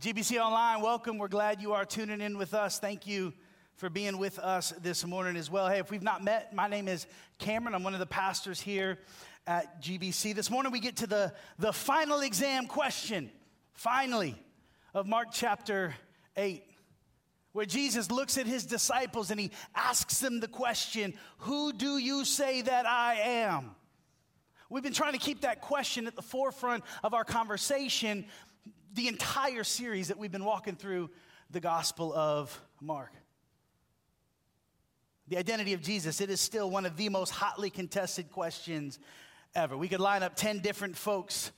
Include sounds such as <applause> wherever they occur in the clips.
GBC Online, welcome. We're glad you are tuning in with us. Thank you for being with us this morning as well. Hey, if we've not met, my name is Cameron. I'm one of the pastors here at GBC. This morning we get to the, the final exam question, finally, of Mark chapter 8, where Jesus looks at his disciples and he asks them the question Who do you say that I am? We've been trying to keep that question at the forefront of our conversation the entire series that we've been walking through the Gospel of Mark. The identity of Jesus, it is still one of the most hotly contested questions ever. We could line up 10 different folks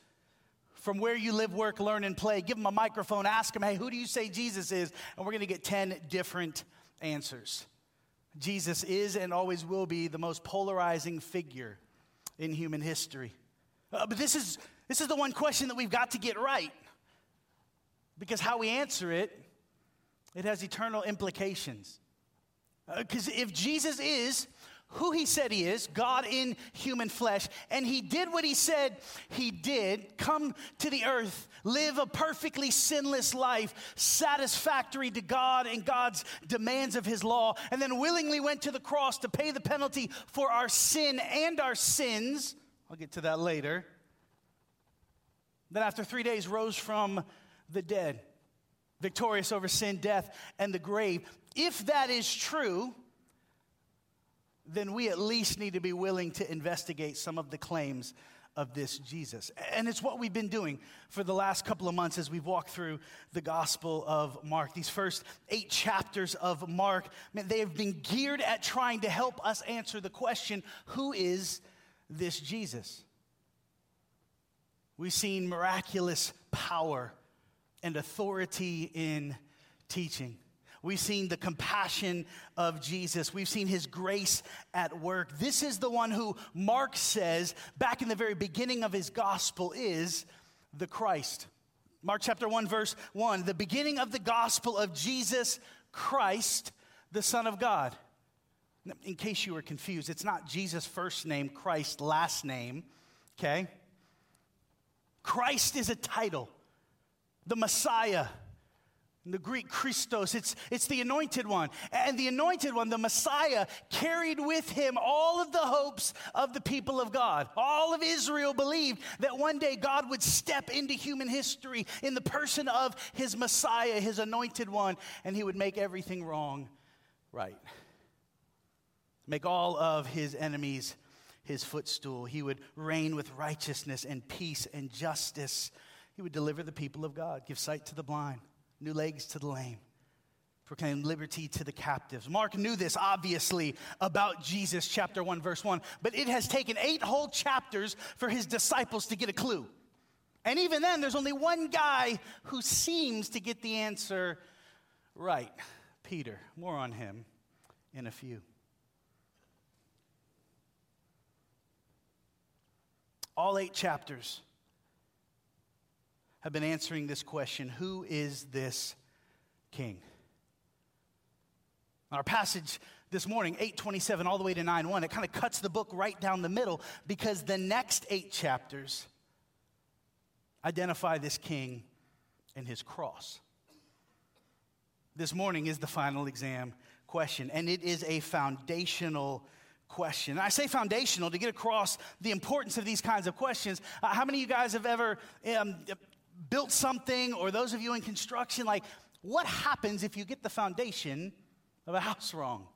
from where you live, work, learn, and play, give them a microphone, ask them, hey, who do you say Jesus is? And we're going to get 10 different answers. Jesus is and always will be the most polarizing figure in human history. Uh, but this is, this is the one question that we've got to get right. Because how we answer it, it has eternal implications. Because uh, if Jesus is who he said he is, God in human flesh, and he did what he said he did, come to the earth, live a perfectly sinless life, satisfactory to God and God's demands of his law, and then willingly went to the cross to pay the penalty for our sin and our sins. I'll get to that later. Then, after three days, rose from the dead, victorious over sin, death, and the grave. If that is true, then we at least need to be willing to investigate some of the claims of this Jesus. And it's what we've been doing for the last couple of months as we've walked through the Gospel of Mark. These first eight chapters of Mark, they have been geared at trying to help us answer the question who is this Jesus? We've seen miraculous power and authority in teaching. We've seen the compassion of Jesus. We've seen his grace at work. This is the one who Mark says back in the very beginning of his gospel is the Christ. Mark chapter 1, verse 1 the beginning of the gospel of Jesus Christ, the Son of God. In case you were confused, it's not Jesus' first name, Christ last name, okay? Christ is a title the Messiah. In the Greek, Christos, it's, it's the anointed one. And the anointed one, the Messiah, carried with him all of the hopes of the people of God. All of Israel believed that one day God would step into human history in the person of his Messiah, his anointed one, and he would make everything wrong right. Make all of his enemies his footstool. He would reign with righteousness and peace and justice he would deliver the people of God, give sight to the blind, new legs to the lame, proclaim liberty to the captives. Mark knew this, obviously, about Jesus, chapter 1, verse 1, but it has taken eight whole chapters for his disciples to get a clue. And even then, there's only one guy who seems to get the answer right Peter. More on him in a few. All eight chapters have been answering this question Who is this king? Our passage this morning, 827 all the way to 9 1, it kind of cuts the book right down the middle because the next eight chapters identify this king and his cross. This morning is the final exam question, and it is a foundational question. And I say foundational to get across the importance of these kinds of questions. Uh, how many of you guys have ever um, built something, or those of you in construction, like, what happens if you get the foundation of a house wrong?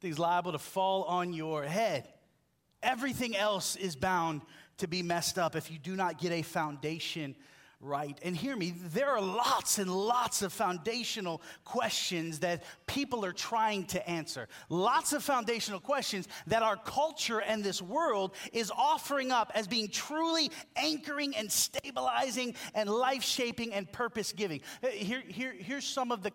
Things liable to fall on your head. Everything else is bound to be messed up if you do not get a foundation right. And hear me, there are lots and lots of foundational questions that people are trying to answer. Lots of foundational questions that our culture and this world is offering up as being truly anchoring and stabilizing and life shaping and purpose giving. Uh, here, here, here's some of the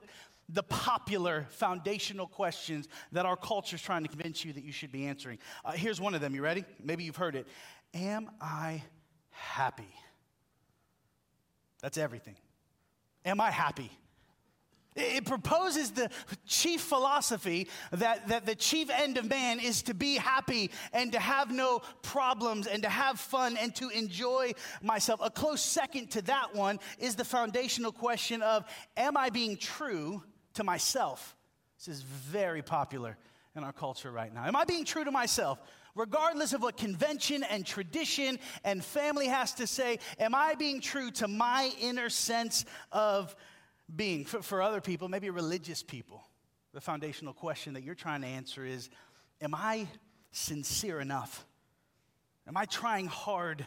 the popular foundational questions that our culture is trying to convince you that you should be answering. Uh, here's one of them. You ready? Maybe you've heard it. Am I happy? That's everything. Am I happy? It proposes the chief philosophy that, that the chief end of man is to be happy and to have no problems and to have fun and to enjoy myself. A close second to that one is the foundational question of Am I being true to myself? This is very popular in our culture right now. Am I being true to myself? regardless of what convention and tradition and family has to say, am I being true to my inner sense of being? For, for other people, maybe religious people, the foundational question that you're trying to answer is Am I sincere enough? Am I trying hard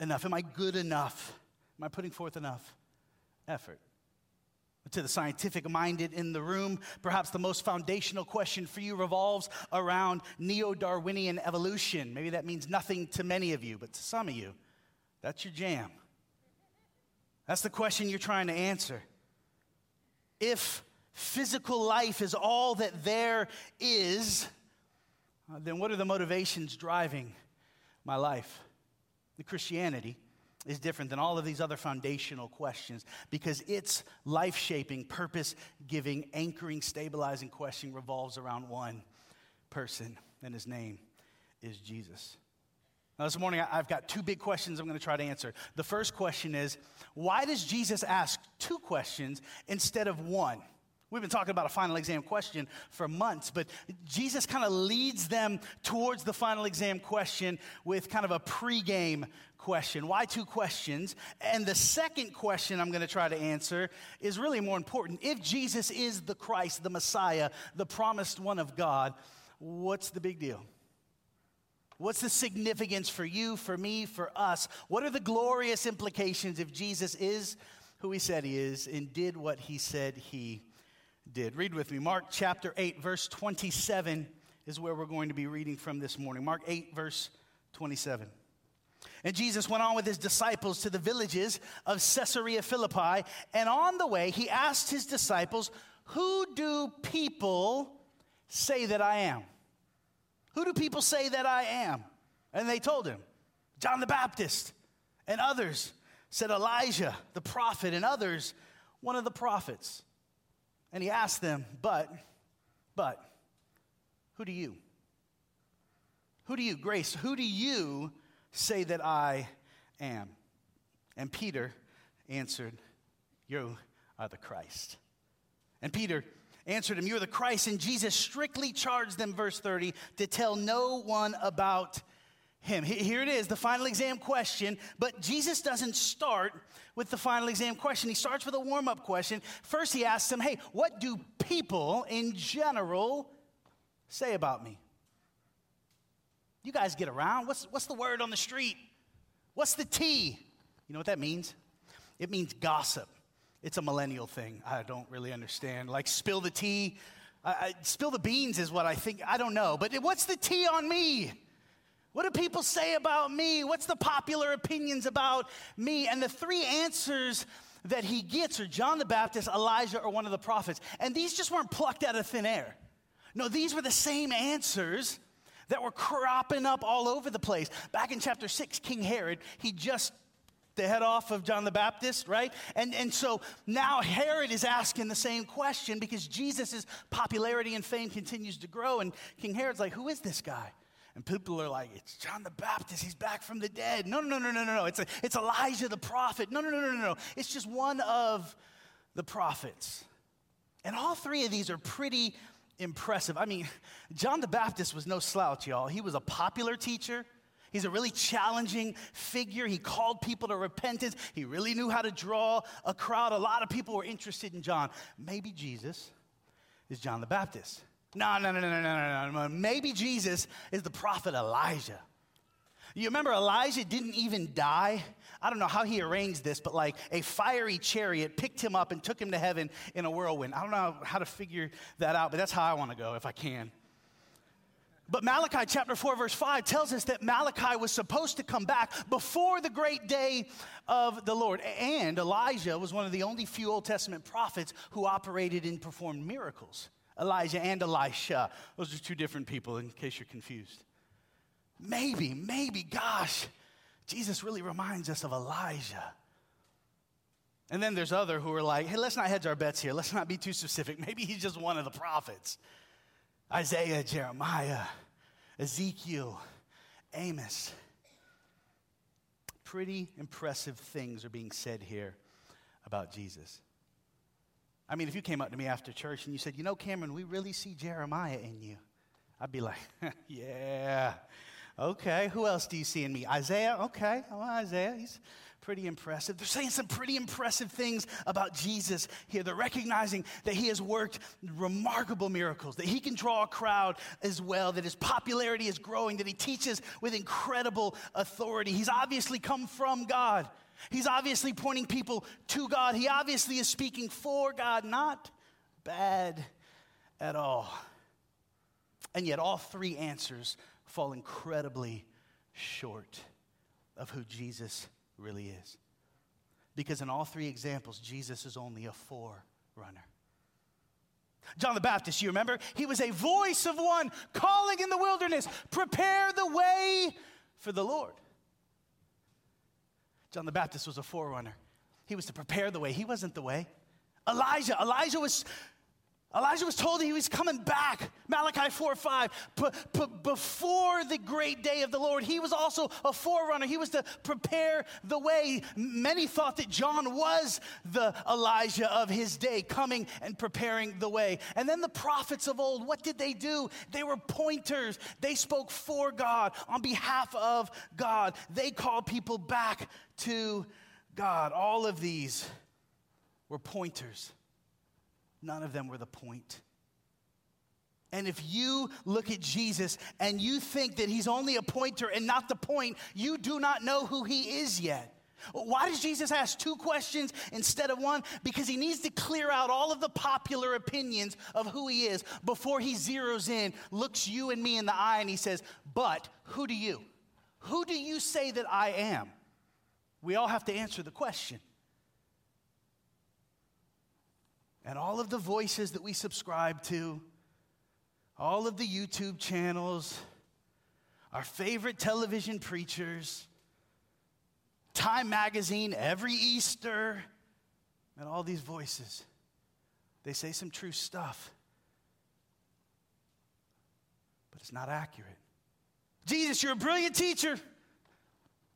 enough? Am I good enough? Am I putting forth enough effort? To the scientific minded in the room, perhaps the most foundational question for you revolves around neo Darwinian evolution. Maybe that means nothing to many of you, but to some of you, that's your jam. That's the question you're trying to answer. If physical life is all that there is, then what are the motivations driving my life? The Christianity is different than all of these other foundational questions because its life shaping, purpose giving, anchoring, stabilizing question revolves around one person, and his name is Jesus. Now, this morning, I've got two big questions I'm going to try to answer. The first question is why does Jesus ask two questions instead of one? We've been talking about a final exam question for months, but Jesus kind of leads them towards the final exam question with kind of a pregame question. Why two questions? And the second question I'm going to try to answer is really more important. If Jesus is the Christ, the Messiah, the promised one of God, what's the big deal? What's the significance for you, for me, for us? What are the glorious implications if Jesus is who he said he is and did what he said he did. Read with me. Mark chapter 8, verse 27 is where we're going to be reading from this morning. Mark 8, verse 27. And Jesus went on with his disciples to the villages of Caesarea Philippi. And on the way, he asked his disciples, Who do people say that I am? Who do people say that I am? And they told him, John the Baptist. And others said Elijah, the prophet, and others, one of the prophets. And he asked them, But, but, who do you? Who do you, Grace, who do you say that I am? And Peter answered, You are the Christ. And Peter answered him, You're the Christ. And Jesus strictly charged them, verse 30, to tell no one about him. Here it is, the final exam question. But Jesus doesn't start with the final exam question. He starts with a warm up question. First, he asks them, Hey, what do people in general say about me? You guys get around. What's, what's the word on the street? What's the tea? You know what that means? It means gossip. It's a millennial thing. I don't really understand. Like, spill the tea. Spill the beans is what I think. I don't know. But what's the tea on me? What do people say about me? What's the popular opinions about me? And the three answers that he gets are John the Baptist, Elijah, or one of the prophets. And these just weren't plucked out of thin air. No, these were the same answers that were cropping up all over the place. Back in chapter 6, King Herod, he just the head off of John the Baptist, right? And, and so now Herod is asking the same question because Jesus' popularity and fame continues to grow. And King Herod's like, who is this guy? And people are like, it's John the Baptist. He's back from the dead. No, no, no, no, no, no. It's, a, it's Elijah the prophet. No, no, no, no, no. It's just one of the prophets. And all three of these are pretty impressive. I mean, John the Baptist was no slouch, y'all. He was a popular teacher. He's a really challenging figure. He called people to repentance. He really knew how to draw a crowd. A lot of people were interested in John. Maybe Jesus is John the Baptist. No, no, no, no, no, no, no. Maybe Jesus is the prophet Elijah. You remember Elijah didn't even die? I don't know how he arranged this, but like a fiery chariot picked him up and took him to heaven in a whirlwind. I don't know how to figure that out, but that's how I want to go if I can. But Malachi chapter 4, verse 5 tells us that Malachi was supposed to come back before the great day of the Lord. And Elijah was one of the only few Old Testament prophets who operated and performed miracles. Elijah and Elisha. Those are two different people, in case you're confused. Maybe, maybe, gosh, Jesus really reminds us of Elijah. And then there's other who are like, hey, let's not hedge our bets here. Let's not be too specific. <laughs> Maybe he's just one of the prophets. Isaiah, Jeremiah, Ezekiel, Amos. Pretty impressive things are being said here about Jesus. I mean, if you came up to me after church and you said, You know, Cameron, we really see Jeremiah in you, I'd be like, <laughs> Yeah, okay. Who else do you see in me? Isaiah? Okay. Isaiah, he's pretty impressive. They're saying some pretty impressive things about Jesus here. They're recognizing that he has worked remarkable miracles, that he can draw a crowd as well, that his popularity is growing, that he teaches with incredible authority. He's obviously come from God. He's obviously pointing people to God. He obviously is speaking for God, not bad at all. And yet, all three answers fall incredibly short of who Jesus really is. Because in all three examples, Jesus is only a forerunner. John the Baptist, you remember? He was a voice of one calling in the wilderness, prepare the way for the Lord. John the Baptist was a forerunner. He was to prepare the way. He wasn't the way. Elijah, Elijah was Elijah was told he was coming back. Malachi 4 5. But, but before the great day of the Lord, he was also a forerunner. He was to prepare the way. Many thought that John was the Elijah of his day, coming and preparing the way. And then the prophets of old, what did they do? They were pointers. They spoke for God, on behalf of God. They called people back to God. All of these were pointers None of them were the point. And if you look at Jesus and you think that he's only a pointer and not the point, you do not know who he is yet. Why does Jesus ask two questions instead of one? Because he needs to clear out all of the popular opinions of who he is before he zeroes in, looks you and me in the eye, and he says, But who do you? Who do you say that I am? We all have to answer the question. And all of the voices that we subscribe to, all of the YouTube channels, our favorite television preachers, Time Magazine every Easter, and all these voices. They say some true stuff, but it's not accurate. Jesus, you're a brilliant teacher.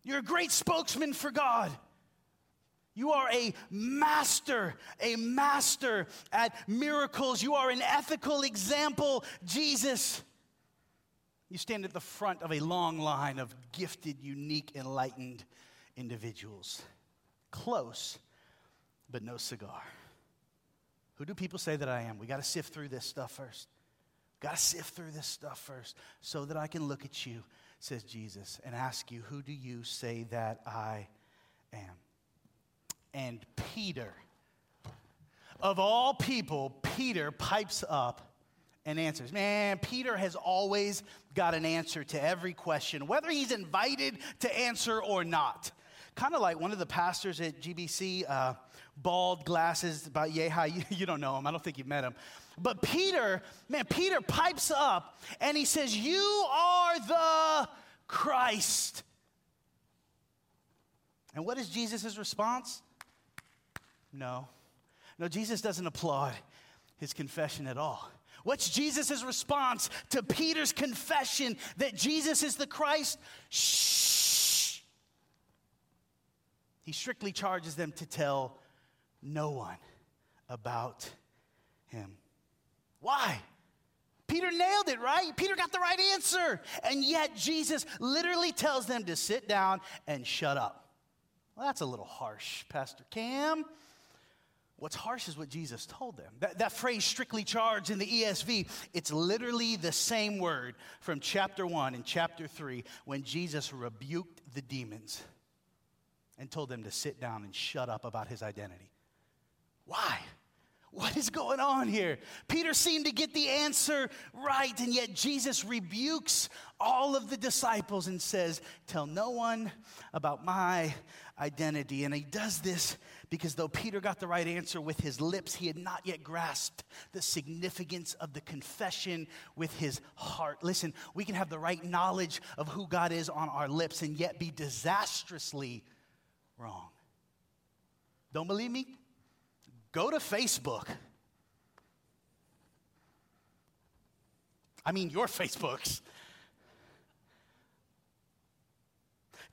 You're a great spokesman for God. You are a master, a master at miracles. You are an ethical example, Jesus. You stand at the front of a long line of gifted, unique, enlightened individuals. Close, but no cigar. Who do people say that I am? We got to sift through this stuff first. Got to sift through this stuff first so that I can look at you, says Jesus, and ask you, Who do you say that I am? And Peter. Of all people, Peter pipes up and answers. Man, Peter has always got an answer to every question, whether he's invited to answer or not. Kind of like one of the pastors at GBC, uh, bald glasses, about yay high. <laughs> You, you don't know him, I don't think you've met him. But Peter, man, Peter pipes up and he says, You are the Christ. And what is Jesus' response? No. No, Jesus doesn't applaud his confession at all. What's Jesus' response to Peter's confession that Jesus is the Christ? Shh. He strictly charges them to tell no one about him. Why? Peter nailed it, right? Peter got the right answer. And yet Jesus literally tells them to sit down and shut up. Well, that's a little harsh, Pastor Cam. What's harsh is what Jesus told them. That, that phrase, strictly charged in the ESV, it's literally the same word from chapter 1 and chapter 3 when Jesus rebuked the demons and told them to sit down and shut up about his identity. Why? What is going on here? Peter seemed to get the answer right, and yet Jesus rebukes all of the disciples and says, Tell no one about my identity. And he does this because though Peter got the right answer with his lips, he had not yet grasped the significance of the confession with his heart. Listen, we can have the right knowledge of who God is on our lips and yet be disastrously wrong. Don't believe me? Go to Facebook. I mean, your Facebooks.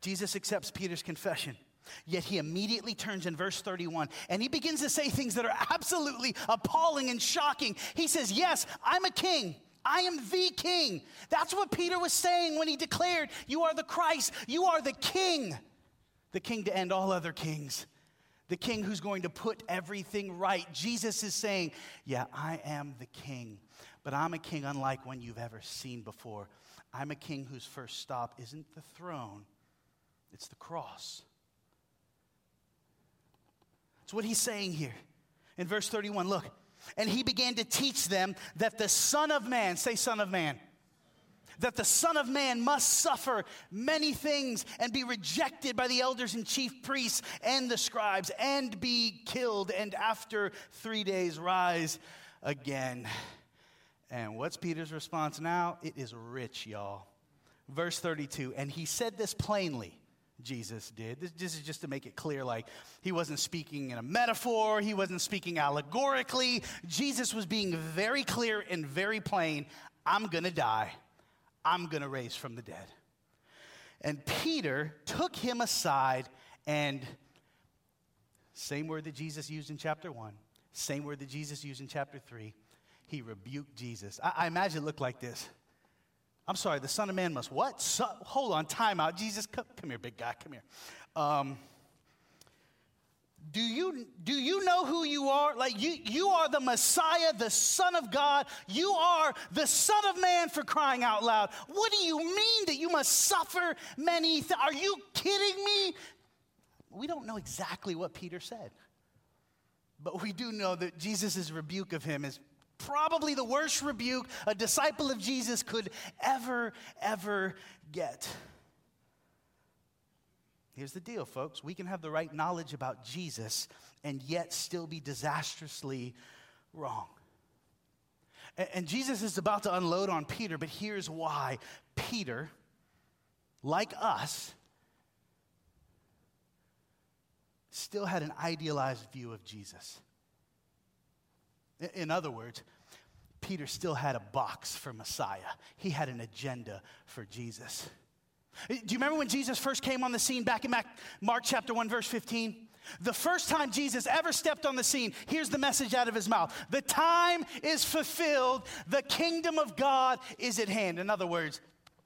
Jesus accepts Peter's confession. Yet he immediately turns in verse 31 and he begins to say things that are absolutely appalling and shocking. He says, Yes, I'm a king. I am the king. That's what Peter was saying when he declared, You are the Christ. You are the king. The king to end all other kings. The king who's going to put everything right. Jesus is saying, Yeah, I am the king, but I'm a king unlike one you've ever seen before. I'm a king whose first stop isn't the throne, it's the cross. That's what he's saying here. In verse 31, look. And he began to teach them that the Son of Man, say, Son of Man, that the Son of Man must suffer many things and be rejected by the elders and chief priests and the scribes and be killed, and after three days rise again. And what's Peter's response now? It is rich, y'all. Verse 32 And he said this plainly. Jesus did. This, this, is just to make it clear like he wasn't speaking in a metaphor, he wasn't speaking allegorically. Jesus was being very clear and very plain I'm to die, I'm to raise from the dead. And Peter took him aside and same word that Jesus used in chapter 1, same word that Jesus used in chapter 3. He rebuked Jesus. I, I imagine it looked like this. I'm sorry, the Son of Man must what? So, hold on, time out. Jesus, come, come here, big guy, come here. Um, do you, do you know who you are? Like, you, you are the Messiah, the Son of God. You are the Son of Man for crying out loud. What do you mean that you must suffer many? Th- are you kidding me? We don't know exactly what Peter said, but we do know that Jesus' rebuke of him is probably the worst rebuke a disciple of Jesus could ever, ever get. Here's the deal, folks. We can have the right knowledge about Jesus and yet still be disastrously wrong. And Jesus is about to unload on Peter, but here's why. Peter, like us, still had an idealized view of Jesus. In other words, Peter still had a box for Messiah, he had an agenda for Jesus. Do you remember when Jesus first came on the scene back in Mark chapter 1, verse 15? The first time Jesus ever stepped on the scene, here's the message out of his mouth The time is fulfilled, the kingdom of God is at hand. In other words,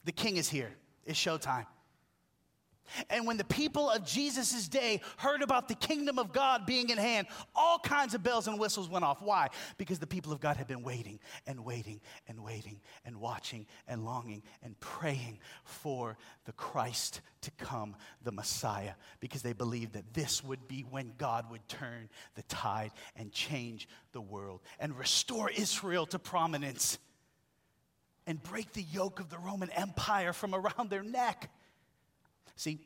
the king is here, it's showtime. And when the people of Jesus' day heard about the kingdom of God being in hand, all kinds of bells and whistles went off. Why? Because the people of God had been waiting and waiting and waiting and watching and longing and praying for the Christ to come, the Messiah, because they believed that this would be when God would turn the tide and change the world and restore Israel to prominence and break the yoke of the Roman Empire from around their neck. See,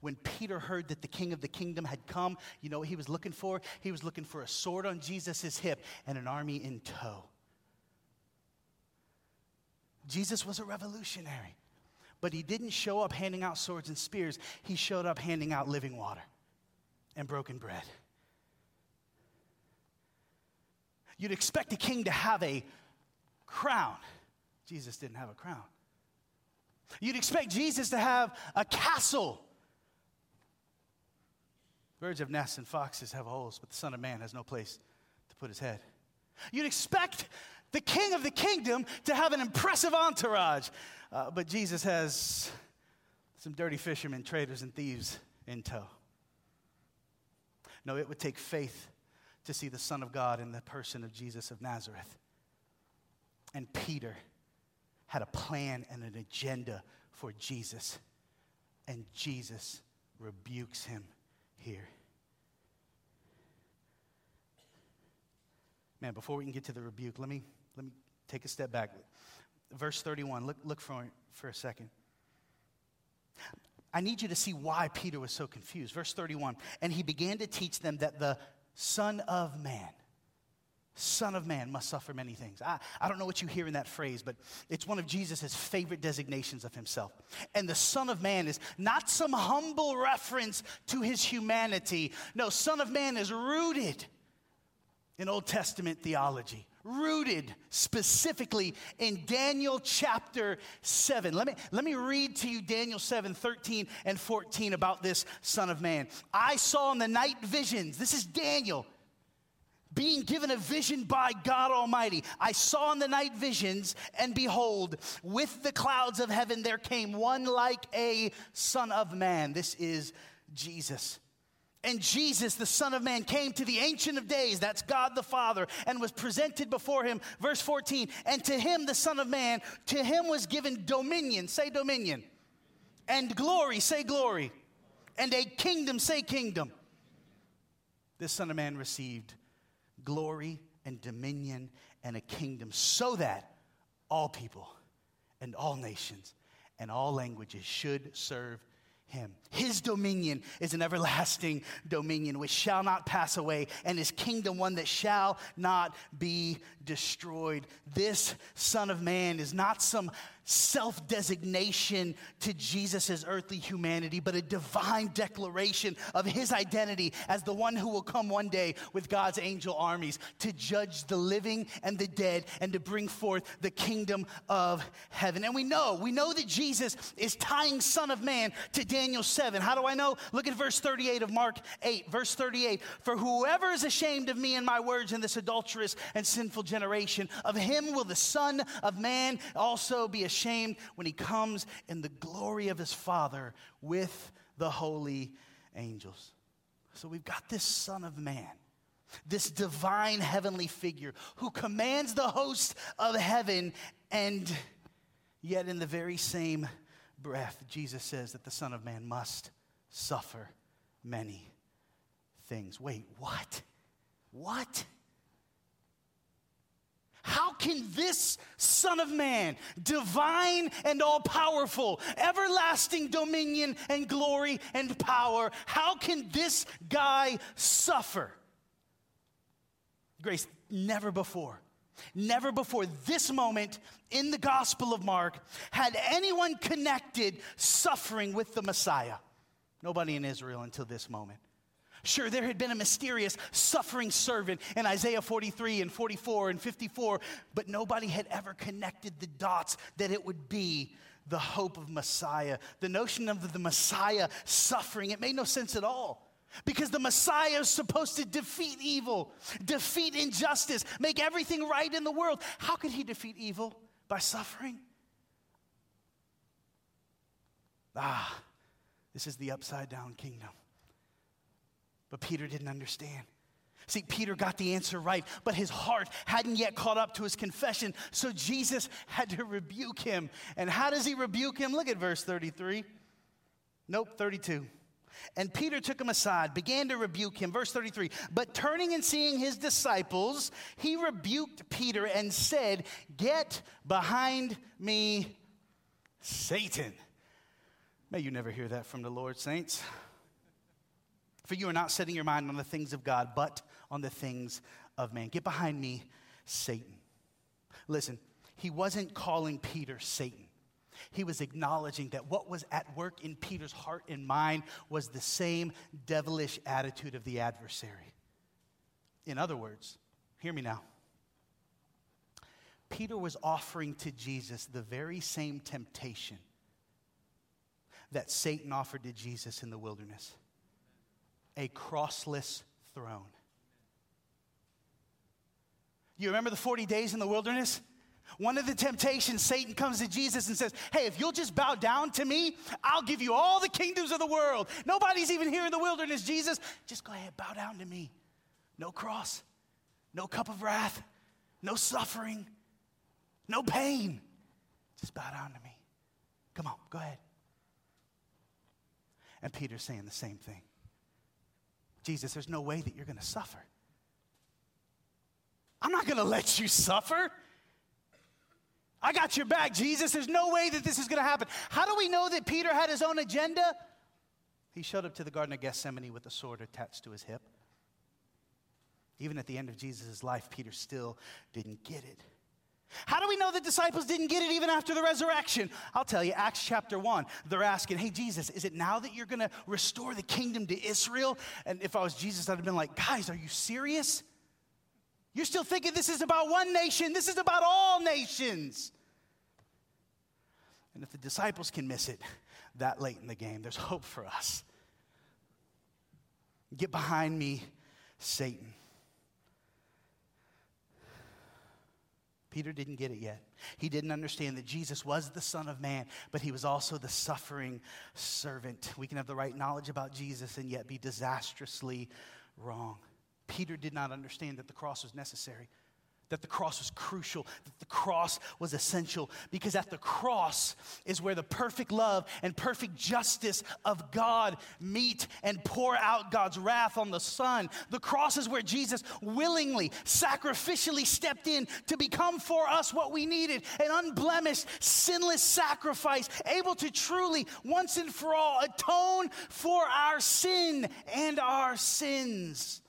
when Peter heard that the king of the kingdom had come, you know what he was looking for? He was looking for a sword on Jesus' hip and an army in tow. Jesus was a revolutionary, but he didn't show up handing out swords and spears. He showed up handing out living water and broken bread. You'd expect a king to have a crown. Jesus didn't have a crown. You'd expect Jesus to have a castle. Birds have nests and foxes have holes, but the Son of Man has no place to put his head. You'd expect the king of the kingdom to have an impressive entourage, uh, but Jesus has some dirty fishermen, traders, and thieves in tow. No, it would take faith to see the Son of God in the person of Jesus of Nazareth. And Peter had a plan and an agenda for Jesus. And Jesus rebukes him here. Man, before we can get to the rebuke, let me, let me take a step back. Verse 31, look, look for, for a second. I need you to see why Peter was so confused. Verse 31 And he began to teach them that the Son of Man, Son of Man must suffer many things. I, I don't know what you hear in that phrase, but it's one of Jesus' favorite designations of himself. And the Son of Man is not some humble reference to his humanity. No, Son of Man is rooted in Old Testament theology rooted specifically in Daniel chapter 7. Let me, let me read to you Daniel 7 13 and 14 about this Son of Man. I saw in the night visions, this is Daniel being given a vision by God Almighty. I saw in the night visions, and behold, with the clouds of heaven there came one like a Son of Man. This is Jesus. And Jesus, the Son of Man, came to the Ancient of Days, that's God the Father, and was presented before him. Verse 14, and to him, the Son of Man, to him was given dominion, say dominion, and glory, say glory, and a kingdom, say kingdom. This Son of Man received glory and dominion and a kingdom so that all people and all nations and all languages should serve him. His dominion is an everlasting dominion which shall not pass away, and his kingdom one that shall not be destroyed. This Son of Man is not some self designation to Jesus' earthly humanity, but a divine declaration of his identity as the one who will come one day with God's angel armies to judge the living and the dead and to bring forth the kingdom of heaven. And we know, we know that Jesus is tying Son of Man to Daniel 7. How do I know? Look at verse 38 of Mark 8. Verse 38 For whoever is ashamed of me and my words in this adulterous and sinful generation, of him will the Son of Man also be ashamed ashamed when he comes in the glory of his Father with the holy angels. So we've got this Son of Man, this divine heavenly figure who commands the host of heaven, and yet in the very same breath, Jesus says that the Son of Man must suffer many things. Wait, what? What? How can this Son of Man, divine and all powerful, everlasting dominion and glory and power, how can this guy suffer? Grace, never before. Never before this moment in the Gospel of Mark had anyone connected suffering with the Messiah. Nobody in Israel until this moment. Sure, there had been a mysterious suffering servant in Isaiah 43 and 44 and 54, but nobody had ever connected the dots that it would be the hope of Messiah. The notion of the Messiah suffering, it made no sense at all. Because the Messiah is supposed to defeat evil, defeat injustice, make everything right in the world. How could he defeat evil? By suffering? Ah, this is the upside down kingdom. But Peter didn't understand. See, Peter got the answer right, but his heart hadn't yet caught up to his confession. So Jesus had to rebuke him. And how does he rebuke him? Look at verse 33. Nope, 32. And Peter took him aside, began to rebuke him. Verse 33 But turning and seeing his disciples, he rebuked Peter and said, Get behind me, Satan. May you never hear that from the Lord, saints. For you are not setting your mind on the things of God, but on the things of man. Get behind me, Satan. Listen, he wasn't calling Peter Satan. He was acknowledging that what was at work in Peter's heart and mind was the same devilish attitude of the adversary. In other words, hear me now. Peter was offering to Jesus the very same temptation that Satan offered to Jesus in the wilderness a crossless throne. You remember the 40 days in the wilderness? One of the temptations, Satan comes to Jesus and says, Hey, if you'll just bow down to me, I'll give you all the kingdoms of the world. Nobody's even here in the wilderness, Jesus. Just go ahead, bow down to me. No cross, no cup of wrath, no suffering, no pain. Just bow down to me. Come on, go ahead. And Peter's saying the same thing. Jesus, there's no way that you're going to suffer. I'm not going to let you suffer. I got your back, Jesus. There's no way that this is going to happen. How do we know that Peter had his own agenda? He showed up to the Garden of Gethsemane with a sword attached to his hip. Even at the end of Jesus' life, Peter still didn't get it. How do we know the disciples didn't get it even after the resurrection? I'll tell you, Acts chapter 1, they're asking, Hey, Jesus, is it now that you're going to restore the kingdom to Israel? And if I was Jesus, I'd have been like, Guys, are you serious? You're still thinking this is about one nation, this is about all nations. And if the disciples can miss it that late in the game, there's hope for us. Get behind me, Satan. Peter didn't get it yet. He didn't understand that Jesus was the Son of Man, but he was also the suffering servant. We can have the right knowledge about Jesus and yet be disastrously wrong. Peter did not understand that the cross was necessary that the cross was crucial, that the cross was essential, because at the cross is where the perfect love and perfect justice of God meet and pour out God's wrath on the Son. The cross is where Jesus willingly, sacrificially stepped in to become for us what we needed an unblemished, sinless sacrifice, able to truly, once and for all, atone for our sin and our sins.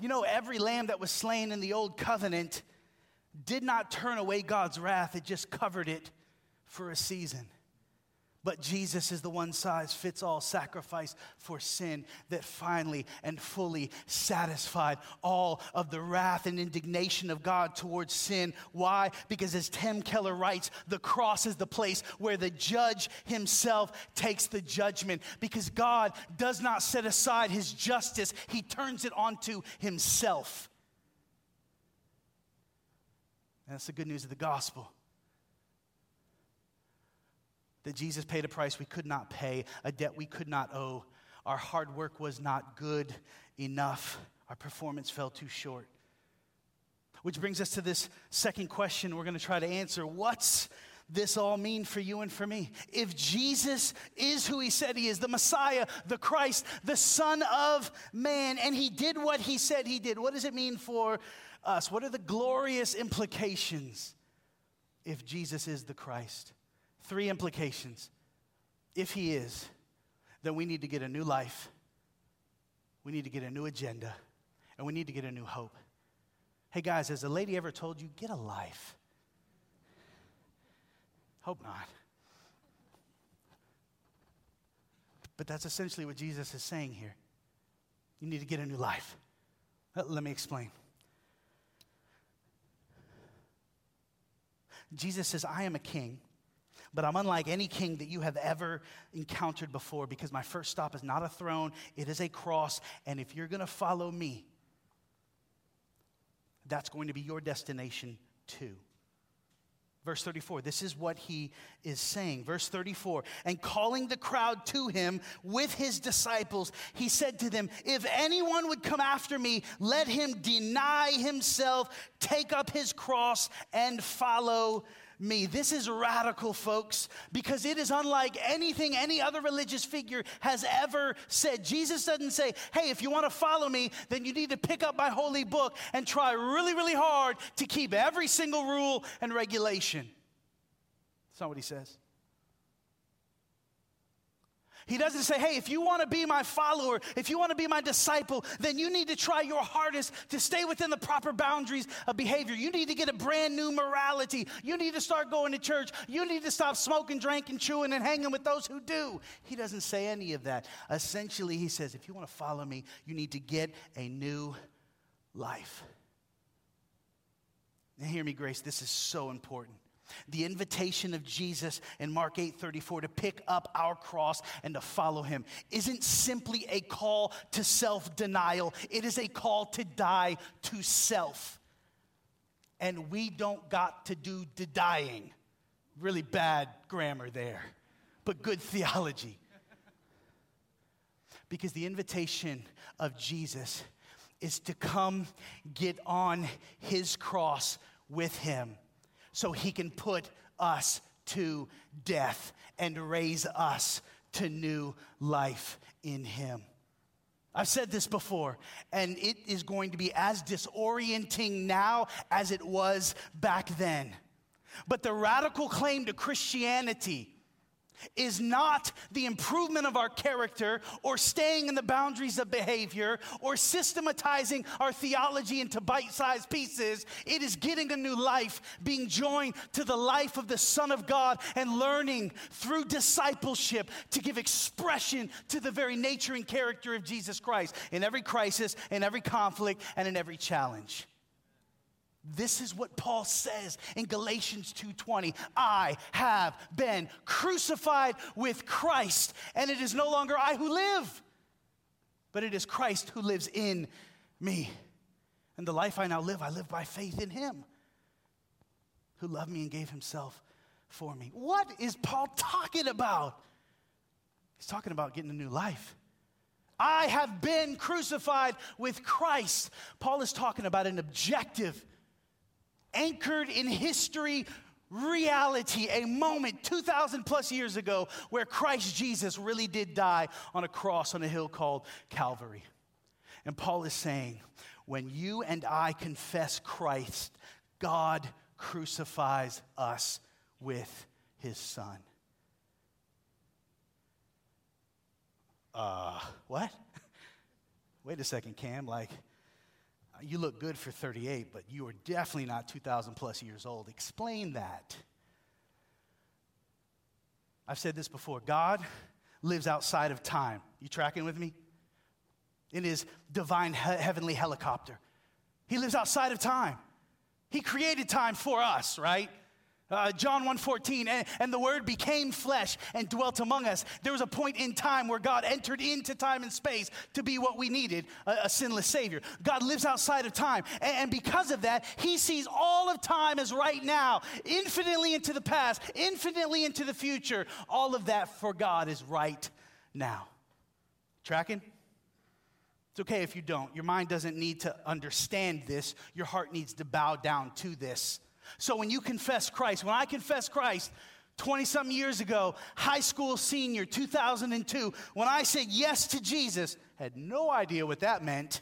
You know, every lamb that was slain in the old covenant did not turn away God's wrath, it just covered it for a season. But Jesus is the one size fits all sacrifice for sin that finally and fully satisfied all of the wrath and indignation of God towards sin. Why? Because as Tim Keller writes, the cross is the place where the judge himself takes the judgment. Because God does not set aside his justice, he turns it onto himself. And that's the good news of the gospel that Jesus paid a price we could not pay, a debt we could not owe. Our hard work was not good enough, our performance fell too short. Which brings us to this second question we're going to try to answer. What's this all mean for you and for me? If Jesus is who he said he is, the Messiah, the Christ, the Son of Man, and he did what he said he did, what does it mean for us? What are the glorious implications if Jesus is the Christ? Three implications. If he is, then we need to get a new life, we need to get a new agenda, and we need to get a new hope. Hey guys, has a lady ever told you, get a life? Hope not. But that's essentially what Jesus is saying here. You need to get a new life. Let me explain. Jesus says, I am a king but I'm unlike any king that you have ever encountered before because my first stop is not a throne, it is a cross. And if you're going to follow me, that's going to be your destination too. Verse 34, this is what he is saying. Verse 34, and calling the crowd to him with his disciples, he said to them, If anyone would come after me, let him deny himself, take up his cross, and follow me. This is radical, folks, because it is unlike anything any other religious figure has ever said. Jesus doesn't say, hey, if you want to follow me, then you need to pick up my holy book and try really, really hard to keep every single rule and regulation. That's not what he says. He doesn't say, hey, if you want to be my follower, if you want to be my disciple, then you need to try your hardest to stay within the proper boundaries of behavior. You need to get a brand new morality. You need to start going to church. You need to stop smoking, drinking, chewing, and hanging with those who do. He doesn't say any of that. Essentially, he says, if you want to follow me, you need to get a new life. Now, hear me, Grace, this is so important. The invitation of Jesus in Mark 8 34 to pick up our cross and to follow him isn't simply a call to self denial, it is a call to die to self. And we don't got to do the dying. Really bad grammar there, but good theology. Because the invitation of Jesus is to come get on his cross with him so he can put us to death and raise us to new life in him. I've said this before, and it is going to be as disorienting now as it was back then. But the radical claim to Christianity is not the improvement of our character or staying in the boundaries of behavior or systematizing our theology into bite sized pieces. It is getting a new life, being joined to the life of the Son of God, and learning through discipleship to give expression to the very nature and character of Jesus Christ in every crisis, in every conflict, and in every challenge. This is what Paul says in Galatians 2:20. I have been crucified with Christ, and it is no longer I who live, but it is Christ who lives in me. And the life I now live, I live by faith in him who loved me and gave himself for me. What is Paul talking about? He's talking about getting a new life. I have been crucified with Christ. Paul is talking about an objective anchored in history reality, a moment 2,000 plus years ago where Christ Jesus really did die on a cross on a hill called Calvary. And Paul is saying, when you and I confess Christ, God crucifies us with his son. Uh, what? <laughs> Wait a second, Cam. Like, you look good for 38, but you are definitely not 2,000 plus years old. Explain that. I've said this before God lives outside of time. You tracking with me? In his divine he- heavenly helicopter. He lives outside of time. He created time for us, right? Uh, John 1.14, and, and the word became flesh and dwelt among us. There was a point in time where God entered into time and space to be what we needed, a, a sinless Savior. God lives outside of time. And, and because of that, He sees all of time as right now, infinitely into the past, infinitely into the future. All of that for God is right now. Tracking? It's okay if you don't. Your mind doesn't need to understand this, your heart needs to bow down to this. So when you confess Christ, when I confess Christ, 20 something years ago, high school senior, 2002, when I said yes to Jesus, had no idea what that meant.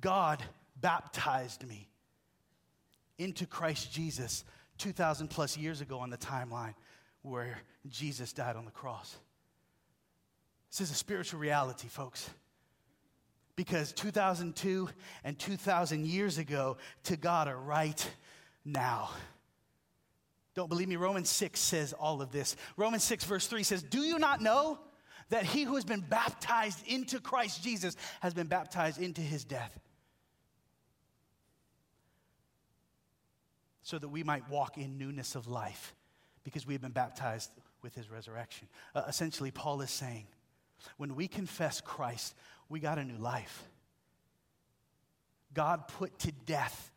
God baptized me into Christ Jesus 2,000 plus years ago on the timeline where Jesus died on the cross. This is a spiritual reality, folks because 2002 and 2000 years ago to God are right now. Don't believe me? Romans 6 says all of this. Romans 6, verse 3 says, Do you not know that he who has been baptized into Christ Jesus has been baptized into his death? So that we might walk in newness of life because we have been baptized with his resurrection. Uh, essentially, Paul is saying, when we confess Christ, we got a new life. God put to death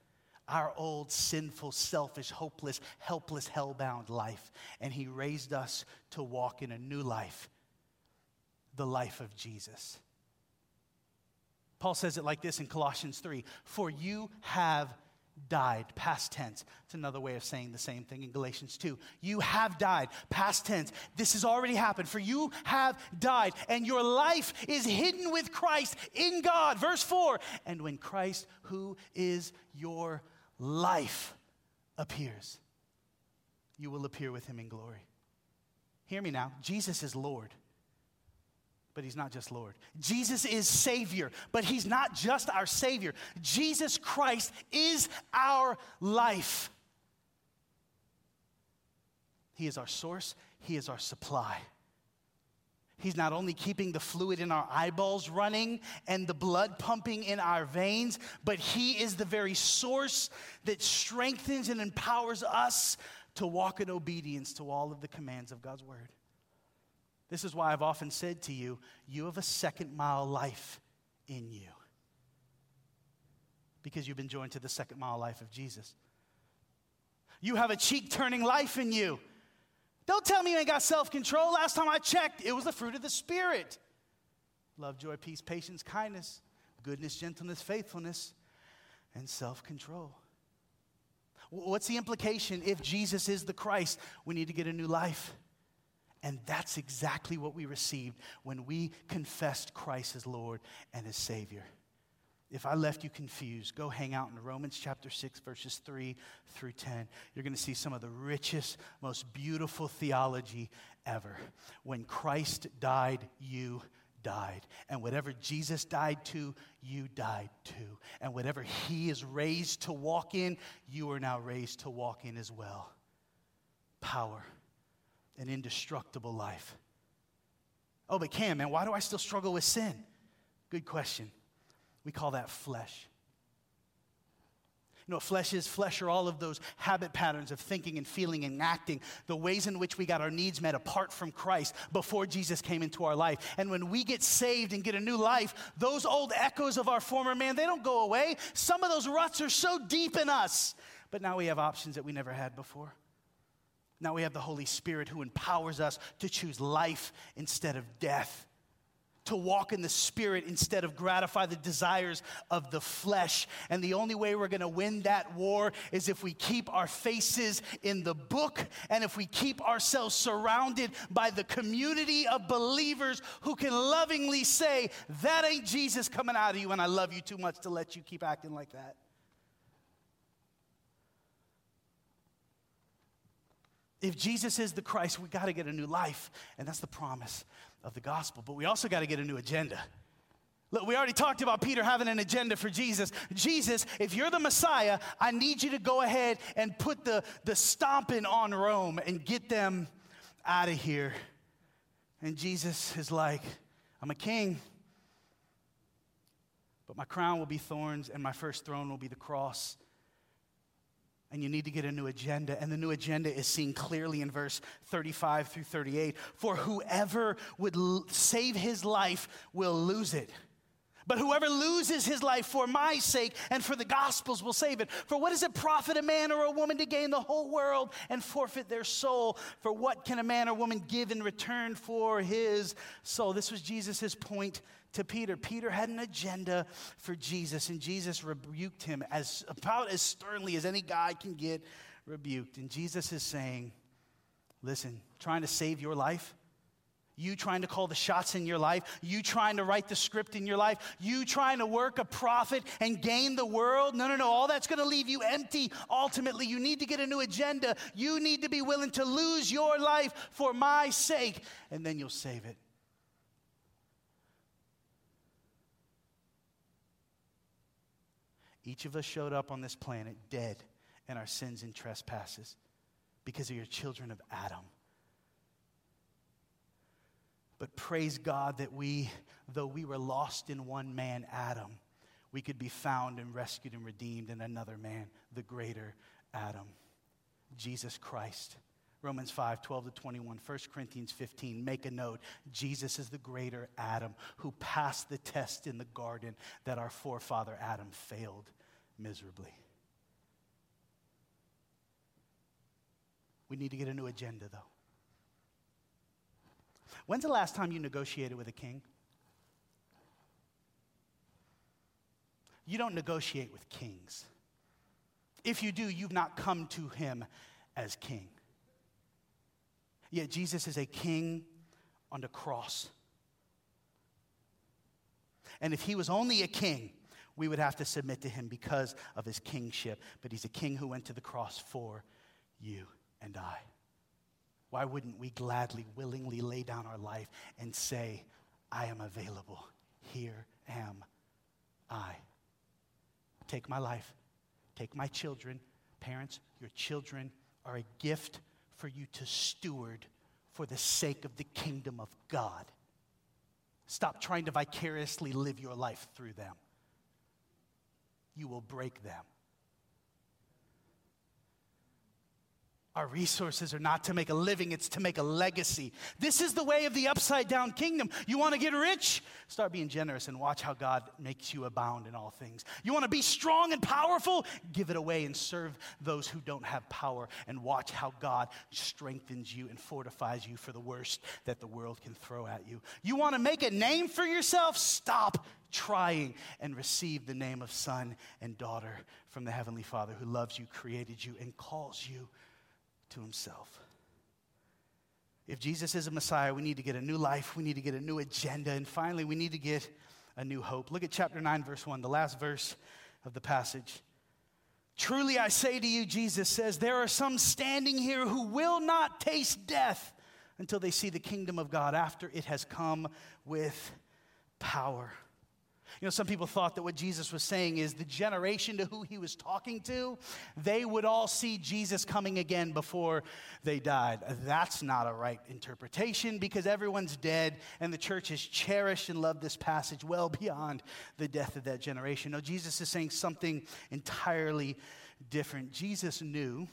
our old sinful, selfish, hopeless, helpless, hell-bound life, and He raised us to walk in a new life, the life of Jesus. Paul says it like this in Colossians 3 For you have died, past tense. It's another way of saying the same thing in Galatians 2. You have died, past tense. This has already happened. For you have died, and your life is hidden with Christ in God. Verse 4 And when Christ, who is your life, appears, you will appear with him in glory. Hear me now. Jesus is Lord but he's not just Lord. Jesus is Savior, but he's not just our Savior. Jesus Christ is our life. He is our source, He is our supply. He's not only keeping the fluid in our eyeballs running and the blood pumping in our veins, but He is the very source that strengthens and empowers us to walk in obedience to all of the commands of God's Word. This is why I've often said to you, you have a second mile life in you. Because you've been joined to the second mile life of Jesus. You have a cheek turning life in you Don't tell me you ain't got self control. Last time I checked, it was the fruit of the Spirit love, joy, peace, patience, kindness, goodness, gentleness, faithfulness, and self control. What's the implication? If Jesus is the Christ, we need to get a new life. And that's exactly what we received when we confessed Christ as Lord and as Savior. If I left you confused, go hang out in Romans chapter 6, verses 3 through 10. You're going to see some of the richest, most beautiful theology ever. When Christ died, you died. And whatever Jesus died to, you died to. And whatever he is raised to walk in, you are now raised to walk in as well. Power, an indestructible life. Oh, but Cam, man, why do I still struggle with sin? Good question. We call that flesh. You know what flesh is? Flesh are all of those habit patterns of thinking and feeling and acting, the ways in which we got our needs met apart from Christ before Jesus came into our life. And when we get saved and get a new life, those old echoes of our former man, they don't go away. Some of those ruts are so deep in us. But now we have options that we never had before. Now we have the Holy Spirit who empowers us to choose life instead of death to walk in the spirit instead of gratify the desires of the flesh. And the only way we're going to win that war is if we keep our faces in the book and if we keep ourselves surrounded by the community of believers who can lovingly say, That ain't Jesus coming out of you, and I love you too much to let you keep acting like that. If Jesus is the Christ, we got to get a new life, and that's the promise of the gospel. But we also got to get a new agenda. Look, we already talked about Peter having an agenda for Jesus. Jesus, if you're the Messiah, I need you to go ahead and put the, the stomping on Rome and get them out of here. And Jesus is like, I'm a king, but my crown will be thorns and my first throne will be the cross and you need to get a new agenda. And the new agenda is seen clearly in verse 35 through 38. For whoever would l- save his life will lose it. But whoever loses his life for my sake and for the gospel's will save it. For what does it profit a man or a woman to gain the whole world and forfeit their soul? For what can a man or woman give in return for his soul? This was Jesus' point to Peter. Peter had an agenda for Jesus, and Jesus rebuked him as about as sternly as any guy can get rebuked. And Jesus is saying, Listen, trying to save your life, you trying to call the shots in your life, you trying to write the script in your life, you trying to work a profit and gain the world. No, no, no. All that's going to leave you empty ultimately. You need to get a new agenda. You need to be willing to lose your life for my sake, and then you'll save it. Each of us showed up on this planet dead in our sins and trespasses because of your children of Adam. But praise God that we, though we were lost in one man, Adam, we could be found and rescued and redeemed in another man, the greater Adam, Jesus Christ. Romans 5, 12 to 21, 1 Corinthians 15, make a note. Jesus is the greater Adam who passed the test in the garden that our forefather Adam failed miserably. We need to get a new agenda, though. When's the last time you negotiated with a king? You don't negotiate with kings. If you do, you've not come to him as king. Yet Jesus is a king on the cross. And if he was only a king, we would have to submit to him because of his kingship. But he's a king who went to the cross for you and I. Why wouldn't we gladly, willingly lay down our life and say, I am available. Here am I. Take my life. Take my children. Parents, your children are a gift for you to steward for the sake of the kingdom of God. Stop trying to vicariously live your life through them you will break them. Our resources are not to make a living, it's to make a legacy. This is the way of the upside down kingdom. You want to get rich? Start being generous and watch how God makes you abound in all things. You want to be strong and powerful? Give it away and serve those who don't have power and watch how God strengthens you and fortifies you for the worst that the world can throw at you. You want to make a name for yourself? Stop trying and receive the name of son and daughter from the Heavenly Father who loves you, created you, and calls you to himself. If Jesus is a Messiah, we need to get a new life, we need to get a new agenda, and finally, we need to get a new hope. Look at chapter 9, verse 1, the last verse of the passage. Truly I say to you, Jesus says, there are some standing here who will not taste death until they see the kingdom of God after it has come with power. You know, some people thought that what Jesus was saying is the generation to who he was talking to, they would all see Jesus coming again before they died. That's not a right interpretation because everyone's dead and the church has cherished and loved this passage well beyond the death of that generation. No, Jesus is saying something entirely different. Jesus knew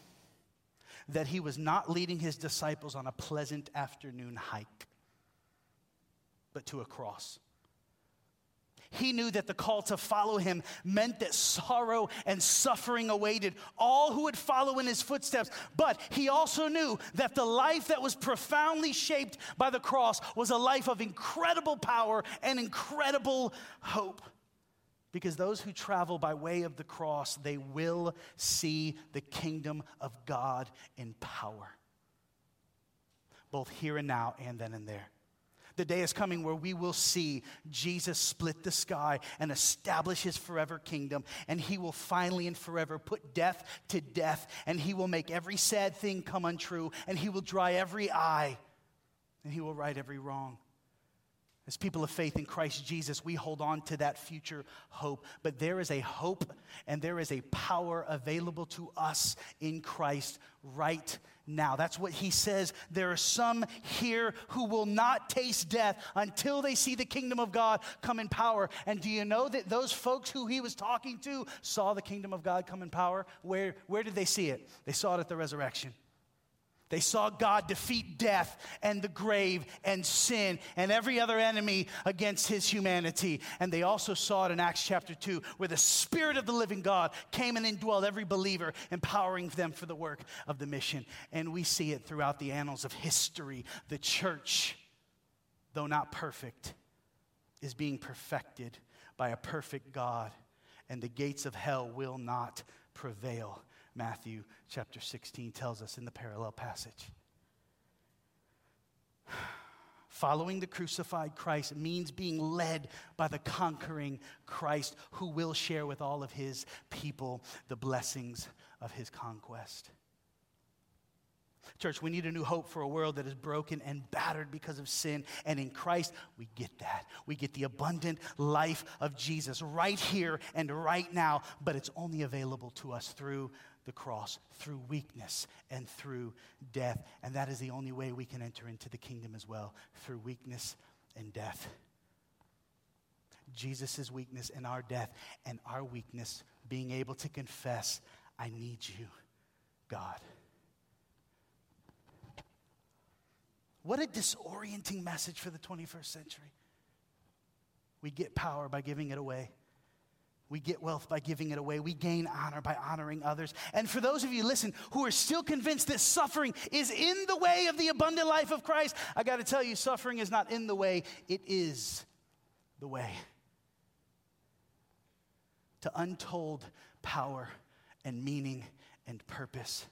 that he was not leading his disciples on a pleasant afternoon hike, but to a cross. He knew that the call to follow him meant that sorrow and suffering awaited all who would follow in his footsteps. But he also knew that the life that was profoundly shaped by the cross was a life of incredible power and incredible hope. Because those who travel by way of the cross, they will see the kingdom of God in power, both here and now and then and there. The day is coming where we will see Jesus split the sky and establish his forever kingdom, and he will finally and forever put death to death, and he will make every sad thing come untrue, and he will dry every eye, and he will right every wrong. As people of faith in Christ Jesus, we hold on to that future hope. But there is a hope and there is a power available to us in Christ right now. That's what he says. There are some here who will not taste death until they see the kingdom of God come in power. And do you know that those folks who he was talking to saw the kingdom of God come in power? Where, where did they see it? They saw it at the resurrection. They saw God defeat death and the grave and sin and every other enemy against his humanity. And they also saw it in Acts chapter 2, where the Spirit of the living God came and indwelled every believer, empowering them for the work of the mission. And we see it throughout the annals of history. The church, though not perfect, is being perfected by a perfect God, and the gates of hell will not prevail Matthew chapter 16 tells us in the parallel passage. <sighs> Following the crucified Christ means being led by the conquering Christ who will share with all of his people the blessings of his conquest. Church, we need a new hope for a world that is broken and battered because of sin. And in Christ, we get that. We get the abundant life of Jesus right here and right now, but it's only available to us through the cross through weakness and through death. And that is the only way we can enter into the kingdom as well through weakness and death. Jesus' weakness and our death, and our weakness being able to confess, I need you, God. What a disorienting message for the 21st century. We get power by giving it away. We get wealth by giving it away. We gain honor by honoring others. And for those of you, listen, who are still convinced that suffering is in the way of the abundant life of Christ, I got to tell you, suffering is not in the way, it is the way to untold power and meaning and purpose.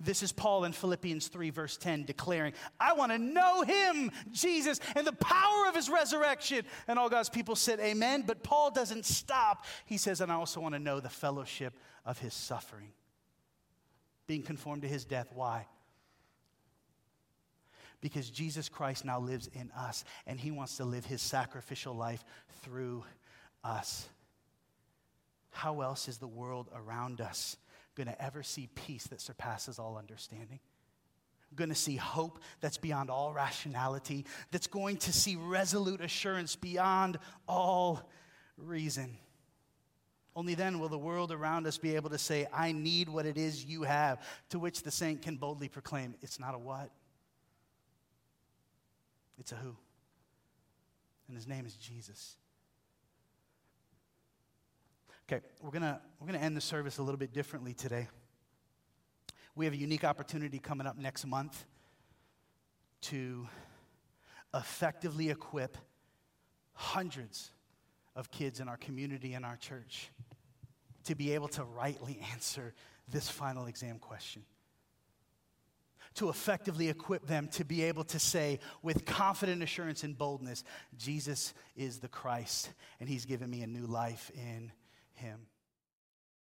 This is Paul in Philippians 3, verse 10, declaring, I want to know him, Jesus, and the power of his resurrection. And all God's people said, Amen. But Paul doesn't stop. He says, And I also want to know the fellowship of his suffering, being conformed to his death. Why? Because Jesus Christ now lives in us, and he wants to live his sacrificial life through us. How else is the world around us? Going to ever see peace that surpasses all understanding. Going to see hope that's beyond all rationality, that's going to see resolute assurance beyond all reason. Only then will the world around us be able to say, I need what it is you have, to which the saint can boldly proclaim, It's not a what, it's a who. And his name is Jesus. Okay, we're gonna, we're gonna end the service a little bit differently today. We have a unique opportunity coming up next month to effectively equip hundreds of kids in our community and our church to be able to rightly answer this final exam question. To effectively equip them to be able to say with confident assurance and boldness, Jesus is the Christ, and He's given me a new life in Him.